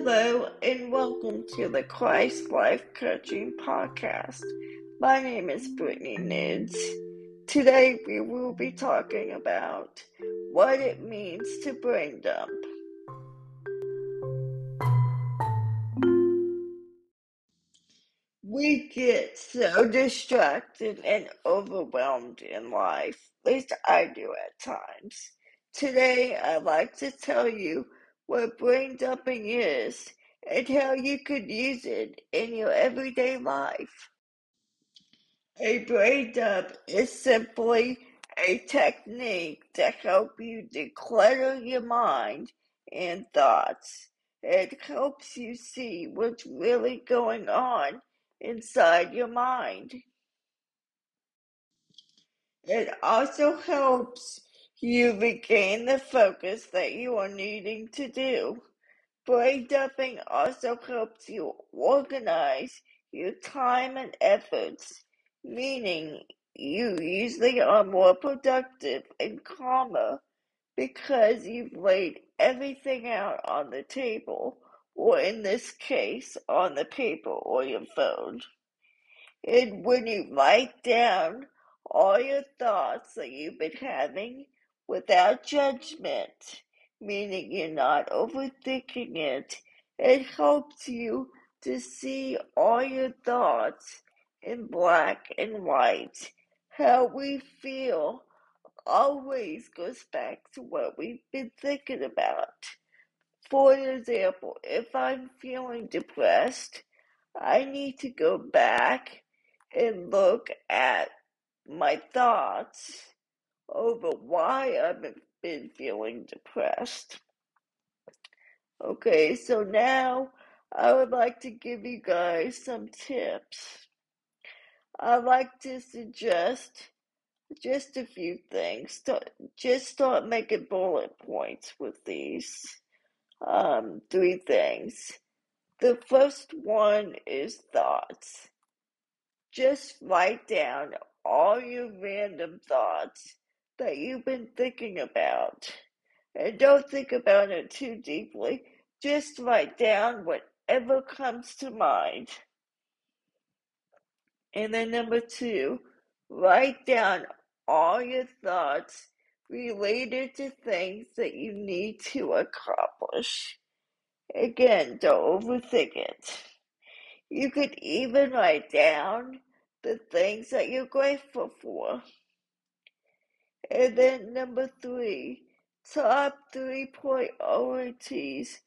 Hello, and welcome to the Christ Life Coaching Podcast. My name is Brittany Nids. Today we will be talking about what it means to brain dump. We get so distracted and overwhelmed in life. At least I do at times. Today I'd like to tell you what brain dumping is and how you could use it in your everyday life. A brain dump is simply a technique to help you declutter your mind and thoughts. It helps you see what's really going on inside your mind. It also helps you regain the focus that you are needing to do. Brain dumping also helps you organize your time and efforts, meaning you usually are more productive and calmer because you've laid everything out on the table, or in this case, on the paper or your phone. And when you write down all your thoughts that you've been having, without judgment, meaning you're not overthinking it. It helps you to see all your thoughts in black and white. How we feel always goes back to what we've been thinking about. For example, if I'm feeling depressed, I need to go back and look at my thoughts over why I've been feeling depressed. Okay, so now I would like to give you guys some tips. I'd like to suggest just a few things. Just start making bullet points with these um, three things. The first one is thoughts. Just write down all your random thoughts that you've been thinking about. And don't think about it too deeply. Just write down whatever comes to mind. And then number two, write down all your thoughts related to things that you need to accomplish. Again, don't overthink it. You could even write down the things that you're grateful for. And then number three, top three priorities.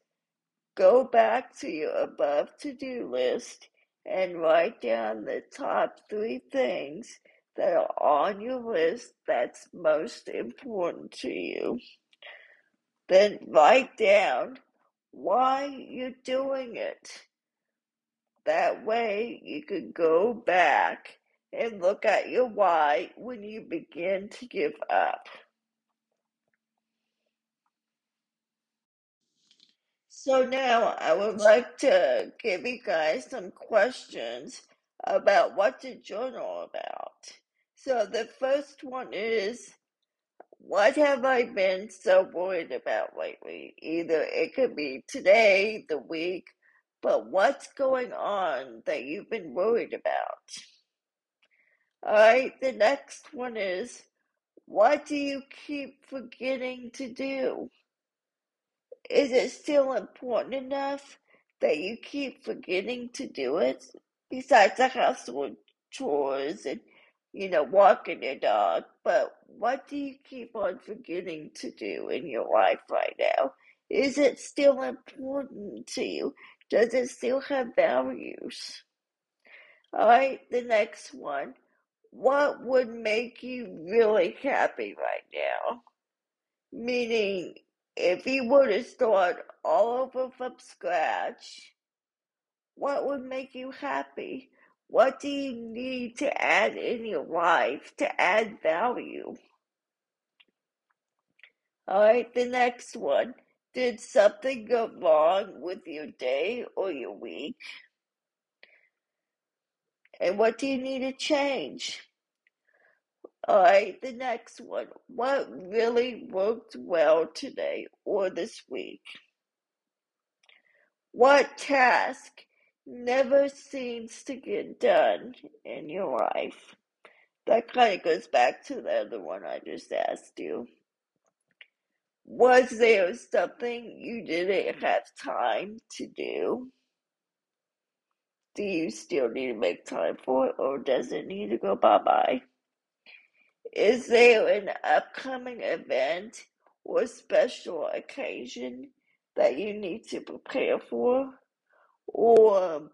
Go back to your above to do list and write down the top three things that are on your list that's most important to you. Then write down why you're doing it. That way you can go back and look at your why when you begin to give up. So now I would like to give you guys some questions about what to journal about. So the first one is what have I been so worried about lately? Either it could be today, the week, but what's going on that you've been worried about? All right, the next one is what do you keep forgetting to do? Is it still important enough that you keep forgetting to do it? Besides the household chores and, you know, walking your dog, but what do you keep on forgetting to do in your life right now? Is it still important to you? Does it still have values? All right, the next one what would make you really happy right now? Meaning, if you were to start all over from scratch, what would make you happy? What do you need to add in your life to add value? All right, the next one. Did something go wrong with your day or your week? And what do you need to change? All right, the next one. What really worked well today or this week? What task never seems to get done in your life? That kind of goes back to the other one I just asked you. Was there something you didn't have time to do? Do you still need to make time for it, or does it need to go bye bye? Is there an upcoming event or special occasion that you need to prepare for? Or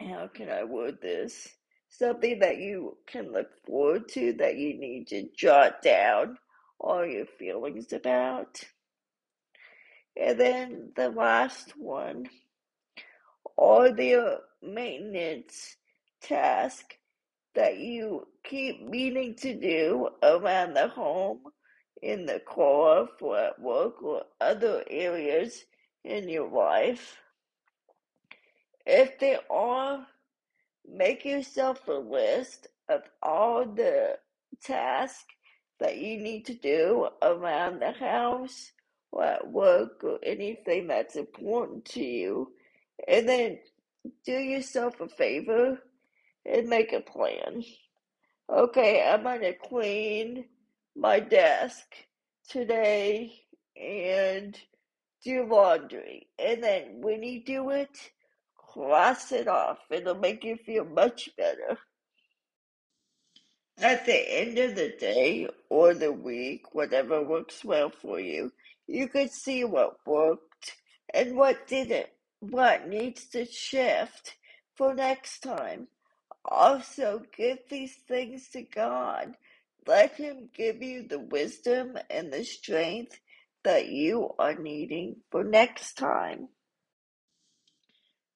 how can I word this? Something that you can look forward to that you need to jot down all your feelings about. And then the last one are the uh, maintenance tasks that you keep meaning to do around the home, in the car, for at work, or other areas in your life? If there are, make yourself a list of all the tasks that you need to do around the house or at work or anything that's important to you. And then do yourself a favor and make a plan. Okay, I'm gonna clean my desk today and do laundry. And then when you do it, cross it off. It'll make you feel much better. At the end of the day or the week, whatever works well for you, you could see what worked and what didn't, what needs to shift for next time. Also, give these things to God. Let Him give you the wisdom and the strength that you are needing for next time.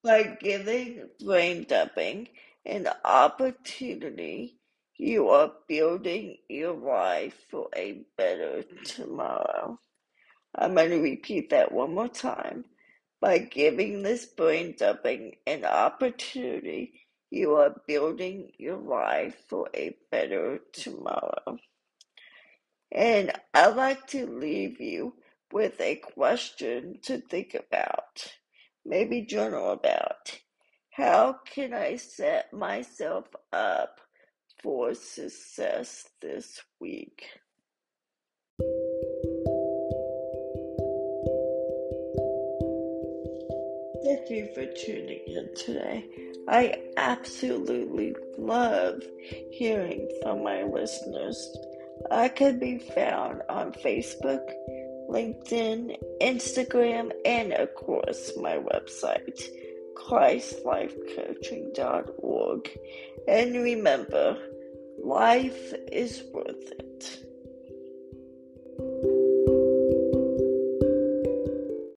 By giving brain dumping an opportunity, you are building your life for a better tomorrow. I'm going to repeat that one more time. By giving this brain dumping an opportunity, you are building your life for a better tomorrow. And I'd like to leave you with a question to think about, maybe journal about. How can I set myself up for success this week? Thank you for tuning in today. I absolutely love hearing from my listeners. I can be found on Facebook, LinkedIn, Instagram, and of course my website, ChristLifeCoaching.org. And remember, life is worth it.